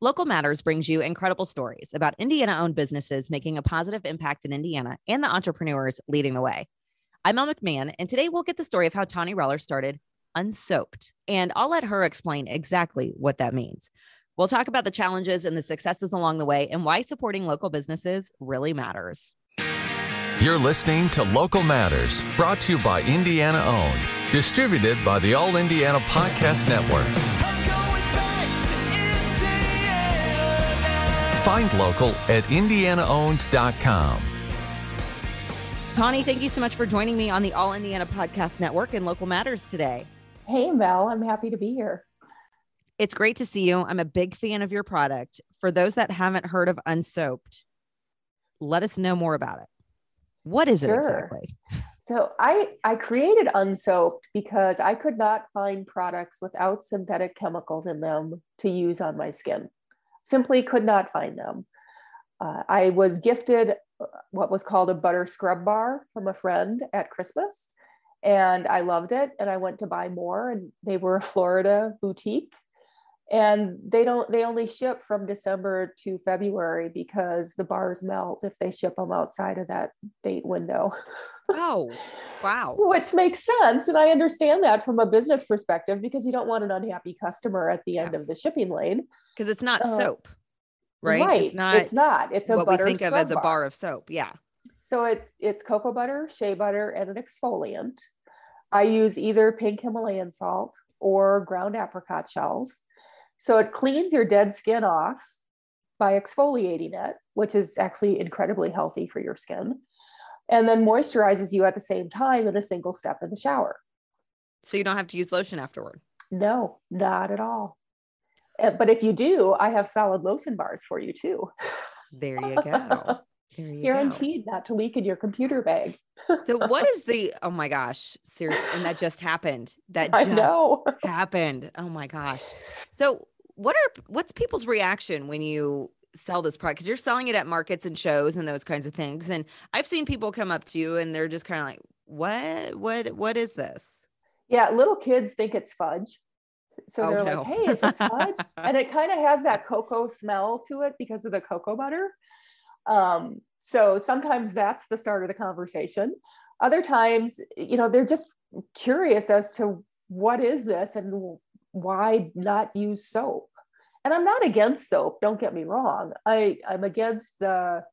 Local Matters brings you incredible stories about Indiana owned businesses making a positive impact in Indiana and the entrepreneurs leading the way. I'm Mel McMahon, and today we'll get the story of how Tawni Reller started Unsoaped. And I'll let her explain exactly what that means. We'll talk about the challenges and the successes along the way and why supporting local businesses really matters. You're listening to Local Matters, brought to you by Indiana Owned, distributed by the All Indiana Podcast Network. Find local at indianaowned.com. Tawni, thank you so much for joining me on the All Indiana Podcast Network and Local Matters today. Hey, Mel, I'm happy to be here. It's great to see you. I'm a big fan of your product. For those that haven't heard of Unsoaped, let us know more about it. What is sure. it exactly? So I I created Unsoaped because I could not find products without synthetic chemicals in them to use on my skin. Simply could not find them. Uh, I was gifted uh, what was called a butter scrub bar from a friend at Christmas, and I loved it. And I went to buy more, and they were a Florida boutique and they don't they only ship from december to february because the bars melt if they ship them outside of that date window. Oh wow. Which makes sense and i understand that from a business perspective because you don't want an unhappy customer at the yeah. end of the shipping lane. Because it's not uh, soap right? right. It's not it's not. It's a what we think of as a bar. of soap yeah. So it's it's cocoa butter shea butter and an exfoliant. I use either pink himalayan salt or ground apricot shells so it cleans your dead skin off by exfoliating it, which is actually incredibly healthy for your skin, and then moisturizes you at the same time in a single step in the shower. So you don't have to use lotion afterward? No, not at all. But if you do, I have solid lotion bars for you too. There you go. Guaranteed go. not to leak in your computer bag. so what is the oh my gosh, seriously, and that just happened. That just happened. Oh my gosh. So what are what's people's reaction when you sell this product because you're selling it at markets and shows and those kinds of things and i've seen people come up to you and they're just kind of like what what what is this yeah little kids think it's fudge so oh, they're no. like hey it's this fudge and it kind of has that cocoa smell to it because of the cocoa butter um, so sometimes that's the start of the conversation other times you know they're just curious as to what is this and why not use soap? And I'm not against soap. Don't get me wrong. I I'm against the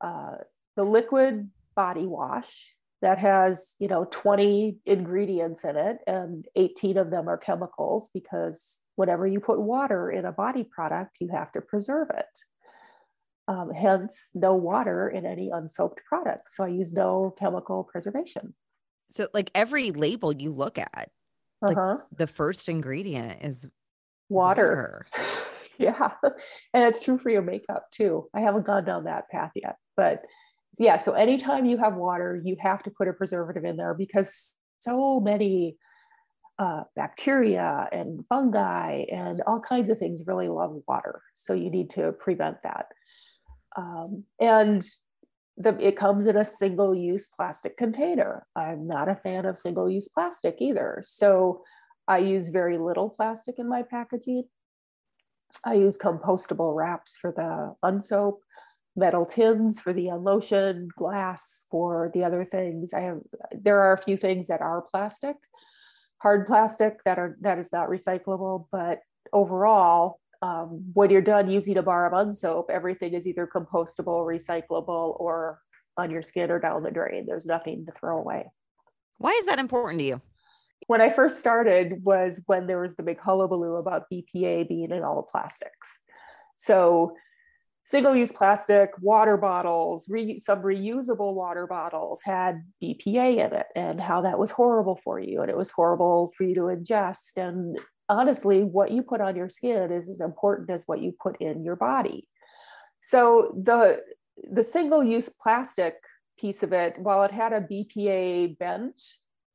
uh, the liquid body wash that has you know 20 ingredients in it and 18 of them are chemicals because whenever you put water in a body product you have to preserve it um, hence no water in any unsoaped products. so i use no chemical preservation so like every label you look at uh-huh. the first ingredient is water. water. yeah. And it's true for your makeup too. I haven't gone down that path yet, but yeah. So anytime you have water, you have to put a preservative in there because so many uh, bacteria and fungi and all kinds of things really love water. So you need to prevent that. Um, and the, it comes in a single use plastic container. I'm not a fan of single use plastic either. So I use very little plastic in my packaging. I use compostable wraps for the unsoap, metal tins for the unlotion, glass for the other things. I have there are a few things that are plastic, hard plastic that are that is not recyclable, but overall, um, when you're done using a bar of unsoap, everything is either compostable, recyclable, or on your skin or down the drain. There's nothing to throw away. Why is that important to you? When I first started was when there was the big hullabaloo about BPA being in all the plastics. So single-use plastic water bottles, re- some reusable water bottles had BPA in it and how that was horrible for you and it was horrible for you to ingest and honestly, what you put on your skin is as important as what you put in your body. So the the single-use plastic piece of it, while it had a BPA bent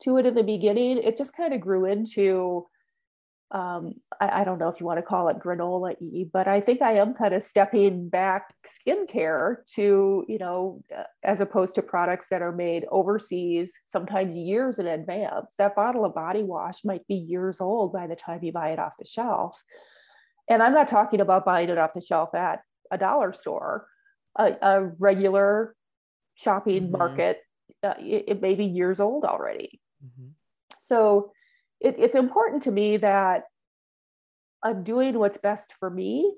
to it in the beginning, it just kind of grew into um, I, I, don't know if you want to call it granola e, but I think I am kind of stepping back skincare to, you know, uh, as opposed to products that are made overseas, sometimes years in advance. That bottle of body wash might be years old by the time you buy it off the shelf. and I'm not talking about buying it off the shelf at a dollar store, a, a regular shopping mm-hmm. market. Uh, it, it, may be years old already. Mm-hmm. So it, it's important to me that I'm doing what's best for me.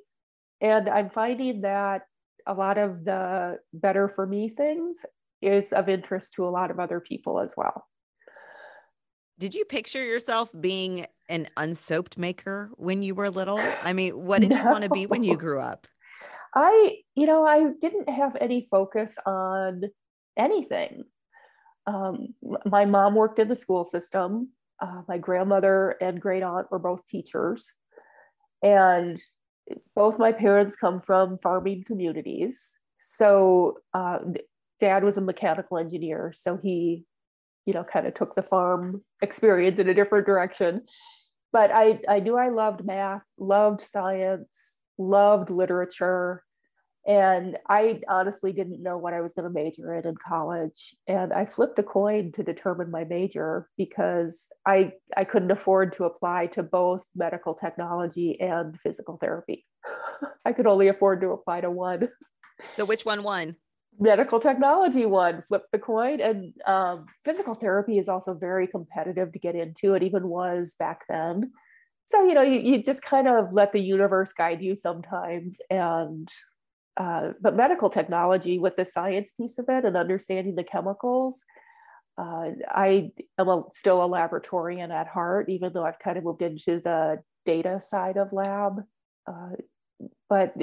And I'm finding that a lot of the better for me things is of interest to a lot of other people as well. Did you picture yourself being an unsoaped maker when you were little? I mean, what did no. you want to be when you grew up? I, you know, I didn't have any focus on anything. Um, my mom worked in the school system. Uh, my grandmother and great aunt were both teachers. And both my parents come from farming communities. So uh, dad was a mechanical engineer. So he, you know, kind of took the farm experience in a different direction. But I, I knew I loved math, loved science, loved literature. And I honestly didn't know what I was going to major in in college. And I flipped a coin to determine my major because I, I couldn't afford to apply to both medical technology and physical therapy. I could only afford to apply to one. So, which one won? Medical technology won, flip the coin. And um, physical therapy is also very competitive to get into. It even was back then. So, you know, you, you just kind of let the universe guide you sometimes. And uh, but medical technology with the science piece of it and understanding the chemicals uh, i am a, still a laboratorian at heart even though i've kind of moved into the data side of lab uh, but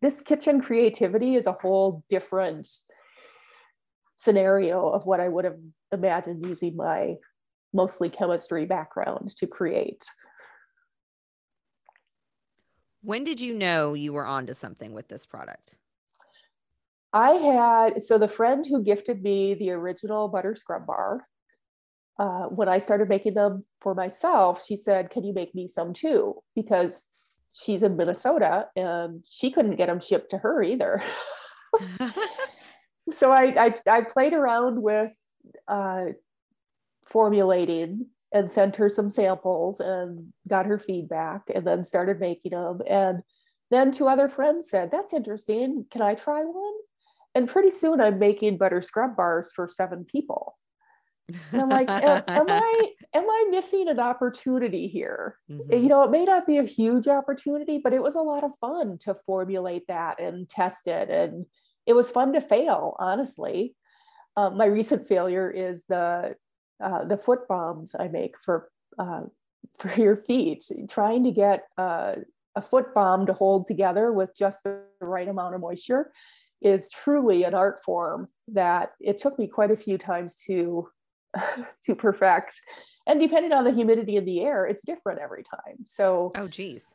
this kitchen creativity is a whole different scenario of what i would have imagined using my mostly chemistry background to create when did you know you were onto something with this product? I had so the friend who gifted me the original butter scrub bar. Uh, when I started making them for myself, she said, "Can you make me some too?" Because she's in Minnesota and she couldn't get them shipped to her either. so I, I, I played around with uh, formulating and sent her some samples and got her feedback and then started making them. And then two other friends said, That's interesting. Can I try one? And pretty soon I'm making butter scrub bars for seven people. And I'm like, am, am I am I missing an opportunity here? Mm-hmm. You know, it may not be a huge opportunity, but it was a lot of fun to formulate that and test it. And it was fun to fail, honestly. Um, my recent failure is the uh, the foot bombs I make for uh, for your feet. Trying to get uh, a foot bomb to hold together with just the right amount of moisture is truly an art form that it took me quite a few times to to perfect. And depending on the humidity in the air, it's different every time. So oh geez.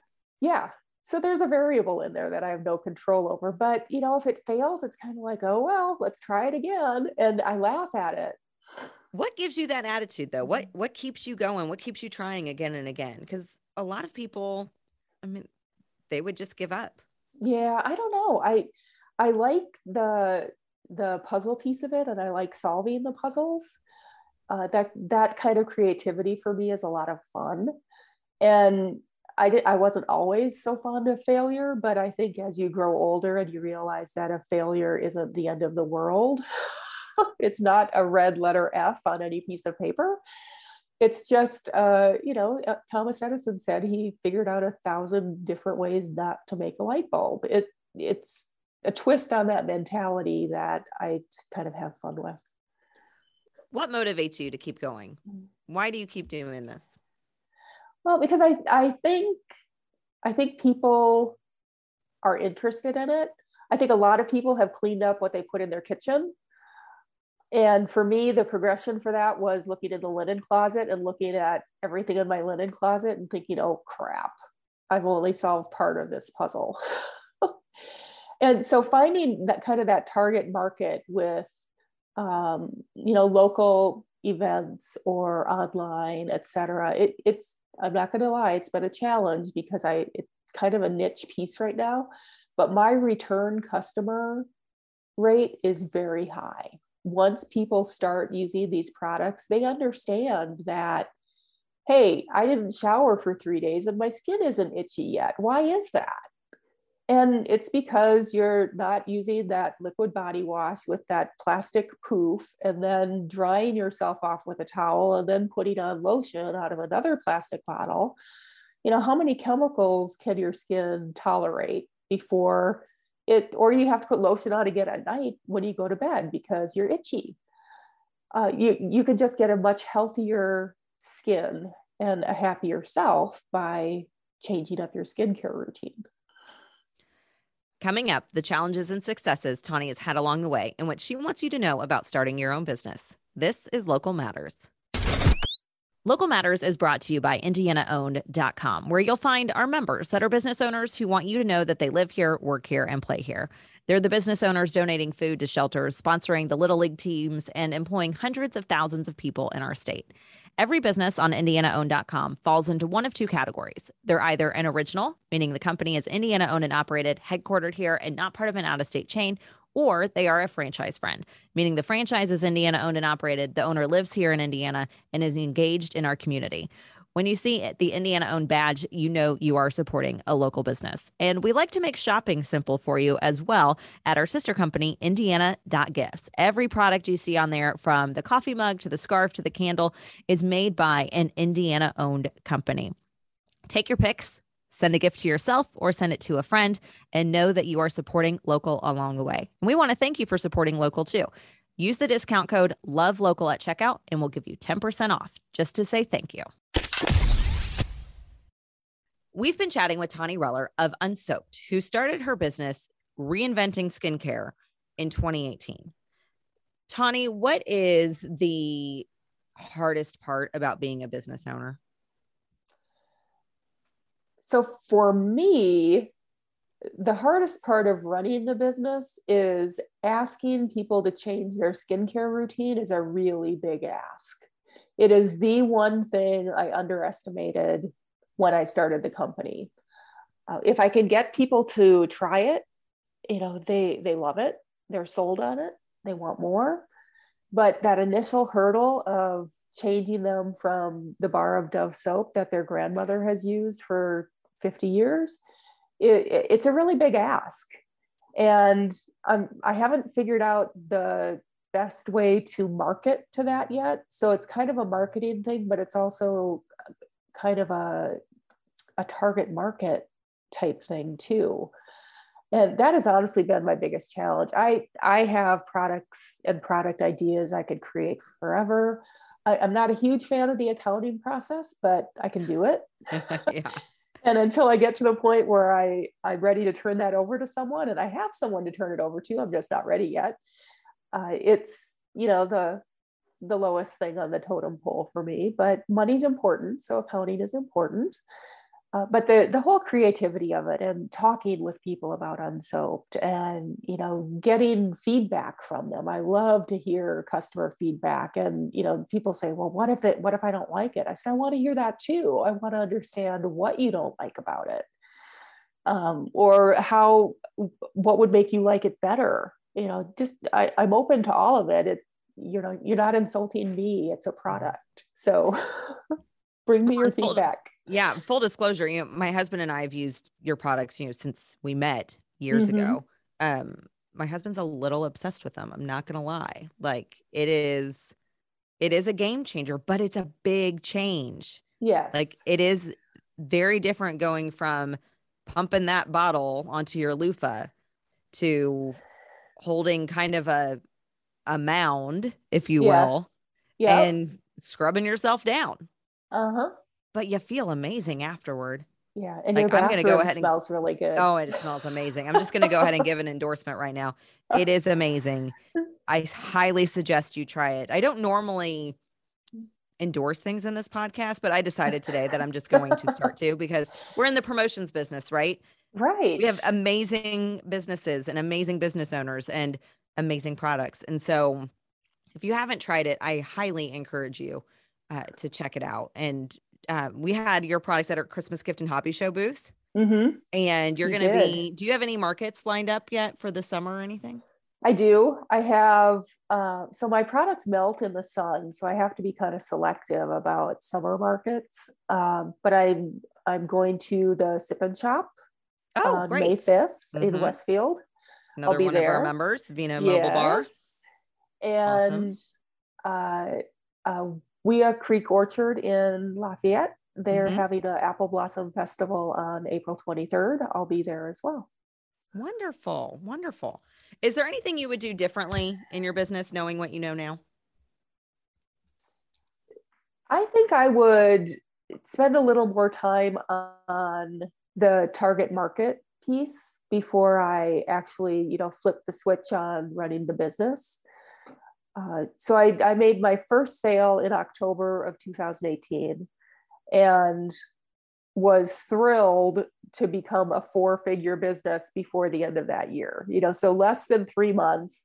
Yeah. So there's a variable in there that I have no control over. But you know, if it fails, it's kind of like, oh well, let's try it again. And I laugh at it what gives you that attitude though? What mm-hmm. what keeps you going? What keeps you trying again and again? Because a lot of people, I mean, they would just give up. Yeah, I don't know. I I like the the puzzle piece of it, and I like solving the puzzles. Uh, that that kind of creativity for me is a lot of fun, and I did I wasn't always so fond of failure, but I think as you grow older and you realize that a failure isn't the end of the world. it's not a red letter F on any piece of paper. It's just, uh, you know, uh, Thomas Edison said he figured out a thousand different ways not to make a light bulb. It, it's a twist on that mentality that I just kind of have fun with. What motivates you to keep going? Why do you keep doing this? Well, because I, I think, I think people are interested in it. I think a lot of people have cleaned up what they put in their kitchen and for me, the progression for that was looking in the linen closet and looking at everything in my linen closet and thinking, oh crap, I've only solved part of this puzzle. and so finding that kind of that target market with, um, you know, local events or online, et cetera, it, it's, I'm not going to lie, it's been a challenge because I, it's kind of a niche piece right now, but my return customer rate is very high once people start using these products, they understand that hey, I didn't shower for three days and my skin isn't itchy yet. Why is that? And it's because you're not using that liquid body wash with that plastic poof and then drying yourself off with a towel and then putting on lotion out of another plastic bottle. You know, how many chemicals can your skin tolerate before it, or you have to put lotion on again at night when you go to bed because you're itchy. Uh, you, you could just get a much healthier skin and a happier self by changing up your skincare routine. Coming up, the challenges and successes Tawni has had along the way, and what she wants you to know about starting your own business. This is Local Matters. Local Matters is brought to you by IndianaOwned.com, where you'll find our members that are business owners who want you to know that they live here, work here, and play here. They're the business owners donating food to shelters, sponsoring the Little League teams, and employing hundreds of thousands of people in our state. Every business on IndianaOwned.com falls into one of two categories. They're either an original, meaning the company is Indiana owned and operated, headquartered here, and not part of an out of state chain, or they are a franchise friend, meaning the franchise is Indiana owned and operated. The owner lives here in Indiana and is engaged in our community. When you see the Indiana owned badge, you know you are supporting a local business. And we like to make shopping simple for you as well at our sister company, Indiana.gifts. Every product you see on there, from the coffee mug to the scarf to the candle, is made by an Indiana owned company. Take your picks, send a gift to yourself or send it to a friend, and know that you are supporting local along the way. And we want to thank you for supporting local too. Use the discount code Love Local at checkout, and we'll give you 10% off just to say thank you. We've been chatting with Tawni Reller of Unsoaped, who started her business reinventing skincare in 2018. Tawni, what is the hardest part about being a business owner? So, for me, the hardest part of running the business is asking people to change their skincare routine is a really big ask. It is the one thing I underestimated when I started the company. Uh, if I can get people to try it, you know, they they love it. They're sold on it. They want more. But that initial hurdle of changing them from the bar of Dove soap that their grandmother has used for 50 years, it, it's a really big ask. And I'm, I haven't figured out the best way to market to that yet. So it's kind of a marketing thing, but it's also uh, kind of a, a target market type thing too and that has honestly been my biggest challenge i i have products and product ideas i could create forever I, am not a huge fan of the accounting process but i can do it yeah. And until i get to the point where i i'm ready to turn that over to someone and i have someone to turn it over to i'm just not ready yet uh, it's you know the the lowest thing on the totem pole for me, but money's important. So accounting is important. Uh, but the, the whole creativity of it and talking with people about unsoaped and you know getting feedback from them. I love to hear customer feedback and you know people say well what if it what if i don't like it? I said i want to hear that too. I want to understand what you don't like about it. Um, or how what would make you like it better? You know just I, i'm open to all of it. It you know you're not insulting me. It's a product. So bring me your feedback yeah full disclosure you know my husband and i have used your products you know since we met years mm-hmm. ago um my husband's a little obsessed with them i'm not gonna lie like it is it is a game changer but it's a big change yes like it is very different going from pumping that bottle onto your loofah to holding kind of a a mound, if you yes. will, yep. and scrubbing yourself down. Uh huh. But you feel amazing afterward. Yeah, and like, I'm going to go ahead and smells really good. Oh, it smells amazing. I'm just going to go ahead and give an endorsement right now. It is amazing. I highly suggest you try it. I don't normally endorse things in this podcast, but I decided today that I'm just going to start to because we're in the promotions business, right? Right. We have amazing businesses and amazing business owners, and amazing products. And so if you haven't tried it, I highly encourage you uh, to check it out. And uh, we had your products at our Christmas gift and hobby show booth. Mm-hmm. And you're going to be, do you have any markets lined up yet for the summer or anything? I do. I have, uh, so my products melt in the sun. So I have to be kind of selective about summer markets. Um, but I'm, I'm going to the Sip and Shop oh, on great. May 5th Mhm. in Westfield. Another be one of there. our members, Vina Mobile Bar. Yes. And uh, uh, Wea Creek Orchard in Lafayette. They're Mhm. having an apple blossom festival on April 23rd. I'll be there as well. Wonderful. Wonderful. Is there anything you would do differently in your business knowing what you know now? I think I would spend a little more time on the target market piece before I actually, you know, flip the switch on running the business. Uh, so I, I made my first sale in October of 2018 and was thrilled to become a four figure business before the end of that year. You know, so less than three months,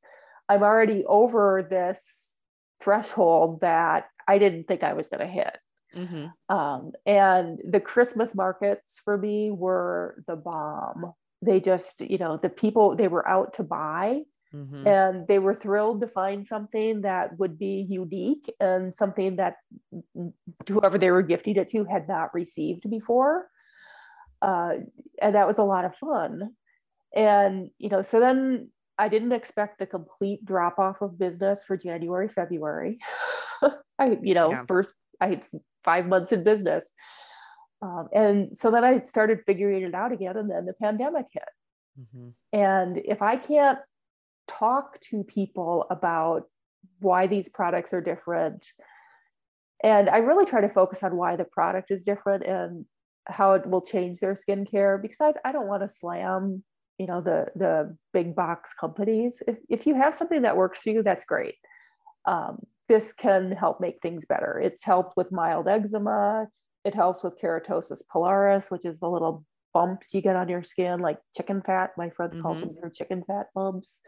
I'm already over this threshold that I didn't think I was going to hit. Mm-hmm. Um, and the Christmas markets for me were the bomb. They just, you know, the people, they were out to buy Mm-hmm. and they were thrilled to find something that would be unique and something that whoever they were gifting it to had not received before. Uh, and that was a lot of fun. And, you know, so then I didn't expect a complete drop off of business for January, February. I, you know, Yeah. first I had five months in business. Um, and so then I started figuring it out again, and then the pandemic hit. Mm-hmm. And if I can't talk to people about why these products are different, and I really try to focus on why the product is different and how it will change their skincare, because I, I don't want to slam, you know, the the big box companies. If if you have something that works for you, that's great. Um, this can help make things better. It's helped with mild eczema. It helps with keratosis pilaris, which is the little bumps you get on your skin, like chicken fat. My friend calls them their chicken fat bumps.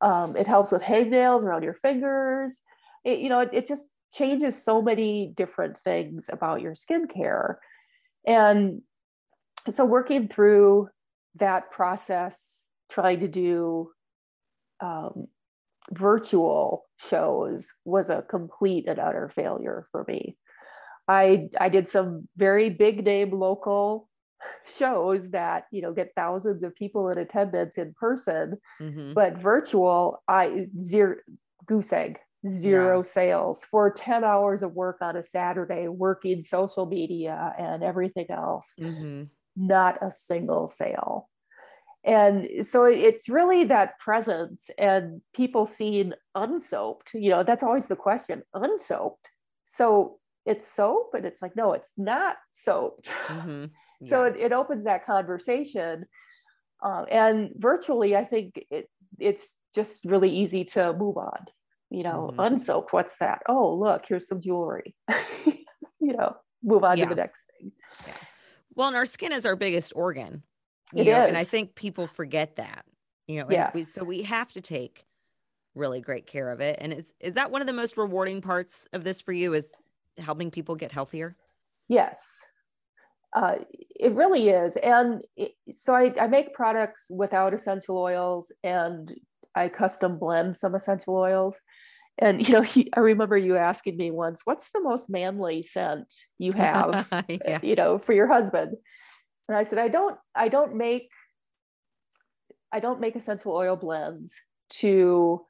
Um, it helps with hangnails around your fingers. It, you know, it, it just changes so many different things about your skincare. And so, working through that process, trying to do um, virtual shows was a complete and utter failure for me. I I did some very big name local shows that you know get thousands of people in attendance in person, Mm-hmm. but virtual I zero goose egg zero Yeah. sales for 10 hours of work on a Saturday working social media and everything else Mm-hmm. not a single sale. And so it's really that presence and people seeing unsoaped, you know, that's always the question unsoaped. So it's soap, and it's like, no, it's not soaped. Mm-hmm. So it, it opens that conversation. Um, and virtually, I think it, it's just really easy to move on. You know, Mhm. unsoaped, what's that? Oh, look, here's some jewelry. you know, move on Yeah. to the next thing. well, and our skin is our biggest organ. You It know, and I think people forget that. You know, and we, so we have to take really great care of it. And is is that one of the most rewarding parts of this for you? Is helping people get healthier? Yes, uh, it really is. And it, so I, I make products without essential oils and I custom blend some essential oils. And, you know, he, I remember you asking me once, what's the most manly scent you have, yeah. you know, for your husband? And I said, I don't, I don't make, I don't make essential oil blends to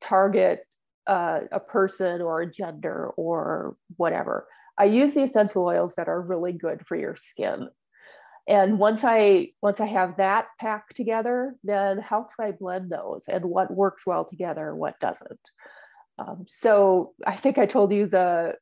target uh, a person or a gender or whatever. I use the essential oils that are really good for your skin. And once I once I have that packed together, then how can I blend those and what works well together and what doesn't? Um, so I think I told you the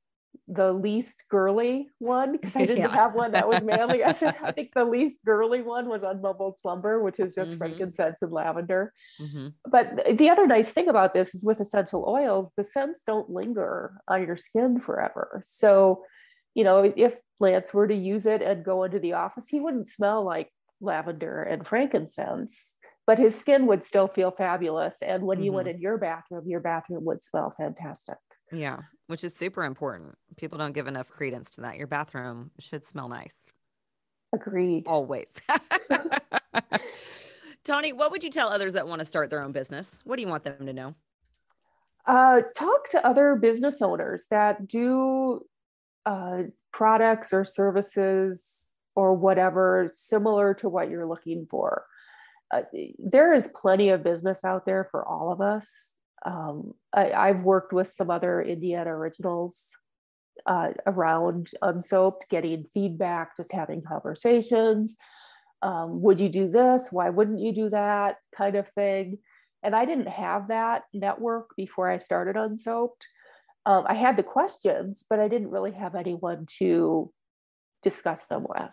the least girly one because I didn't Yeah. have one that was manly. I said I think the least girly one was unmumbled slumber, which is just Mhm. frankincense and lavender. Hmm but the other nice thing about this is with essential oils the scents don't linger on your skin forever. So you know if lance were to use it and go into the office he wouldn't smell like lavender and frankincense but his skin would still feel fabulous. And when you went in your bathroom your bathroom would smell fantastic. Yeah, which is super important. People don't give enough credence to that. Your bathroom should smell nice agreed always. Tawni, what would you tell others that want to start their own business? What do you want them to know? Uh, talk to other business owners that do uh, products or services or whatever similar to what you're looking for. Uh, there is plenty of business out there for all of us. Um, I, have worked with some other Indiana originals uh, around Unsoaped, getting feedback, just having conversations. Um, would you do this? Why wouldn't you do that? Kind of thing. And I didn't have that network before I started Unsoaped. Um, I had the questions, but I didn't really have anyone to discuss them with.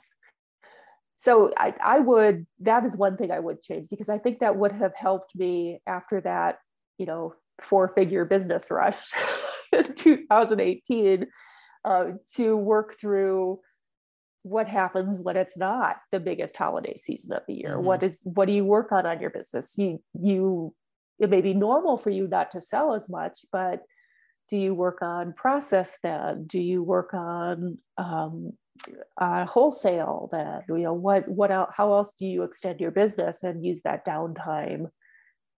So I, I would, that is one thing I would change because I think that would have helped me after that, you know, four figure business rush in 2018 uh, to work through what happens when it's not the biggest holiday season of the year. Mm-hmm. what is what do you work on on your business? You you it may be normal for you not to sell as much but do you work on process then? Do you work on um, uh, wholesale then? You know what what else, how else do you extend your business and use that downtime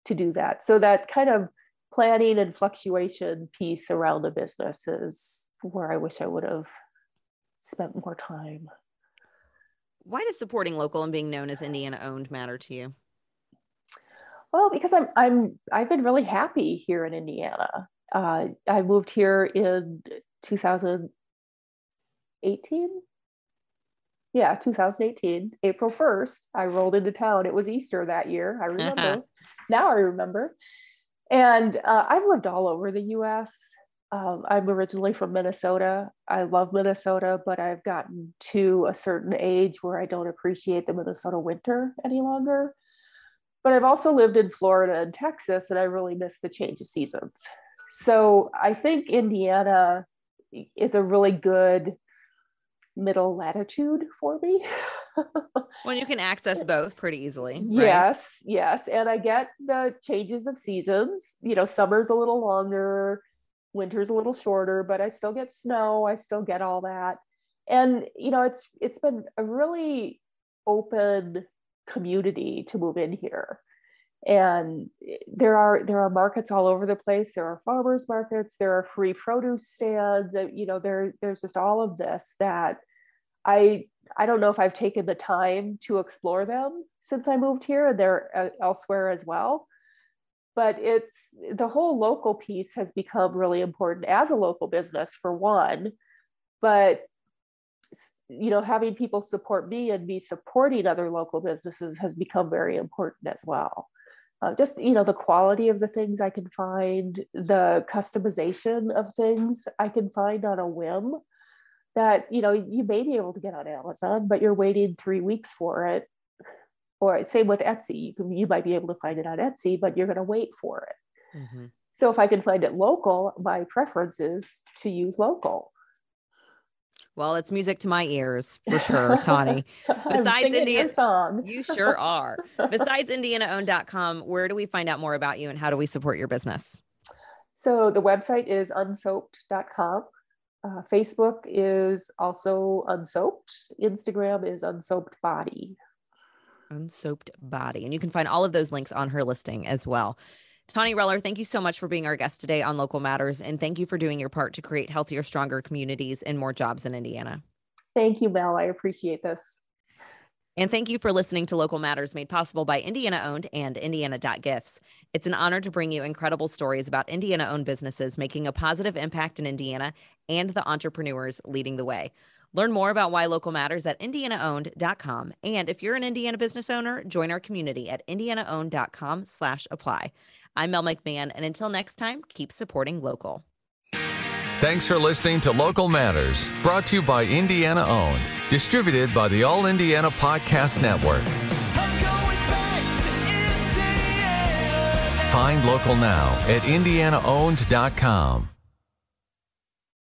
to do that so that kind of planning and fluctuation piece around the business is where i wish i would have spent more time why does supporting local and being known as indiana owned matter to you well because i'm i'm i've been really happy here in indiana uh, I moved here in 2018. Yeah, 2018, April 1st. I rolled into town. It was Easter that year. I remember. Now I remember. And uh, I've lived all over the US. Um, I'm originally from Minnesota. I love Minnesota, but I've gotten to a certain age where I don't appreciate the Minnesota winter any longer. But I've also lived in Florida and Texas, and I really miss the change of seasons. So I think Indiana is a really good middle latitude for me. well, you can access both pretty easily. Right? Yes, yes. And I get the changes of seasons. You know, summer's a little longer, winter's a little shorter, but I still get snow. I still get all that. And you know, it's it's been a really open community to move in here and there are there are markets all over the place there are farmers markets there are free produce stands uh, you know there there's just all of this that i i don't know if i've taken the time to explore them since i moved here and they're uh, elsewhere as well. But it's the whole local piece has become really important as a local business for one. But you know having people support me and me supporting other local businesses has become very important as well. Uh, just you know the quality of the things i can find the customization of things i can find on a whim that you know you may be able to get on amazon but you're waiting three weeks for it or same with etsy you, can, you might be able to find it on etsy but you're going to wait for it mm-hmm. so if i can find it local my preference is to use local well, it's music to my ears for sure, Tawni. Besides Indiana song. you sure are. Besides indianaowned.com, where do we find out more about you and how do we support your business? So the website is unsoaped.com. Uh, Facebook is also unsoaped. Instagram is unsoaped body. Unsoaped body. And you can find all of those links on her listing as well. Tawni Reller, thank you so much for being our guest today on Local Matters. And thank you for doing your part to create healthier, stronger communities and more jobs in Indiana. Thank you, Mel. I appreciate this. And thank you for listening to Local Matters made possible by Indiana owned and Indiana.gifts. It's an honor to bring you incredible stories about Indiana owned businesses making a positive impact in Indiana and the entrepreneurs leading the way. Learn more about why local matters at indianaowned.com. And if you're an Indiana business owner, join our community at indianaowned.com slash apply. I'm Mel McMahon, and until next time, keep supporting local. Thanks for listening to Local Matters, brought to you by Indiana Owned, distributed by the All Indiana Podcast Network. Find local now at indianaowned.com.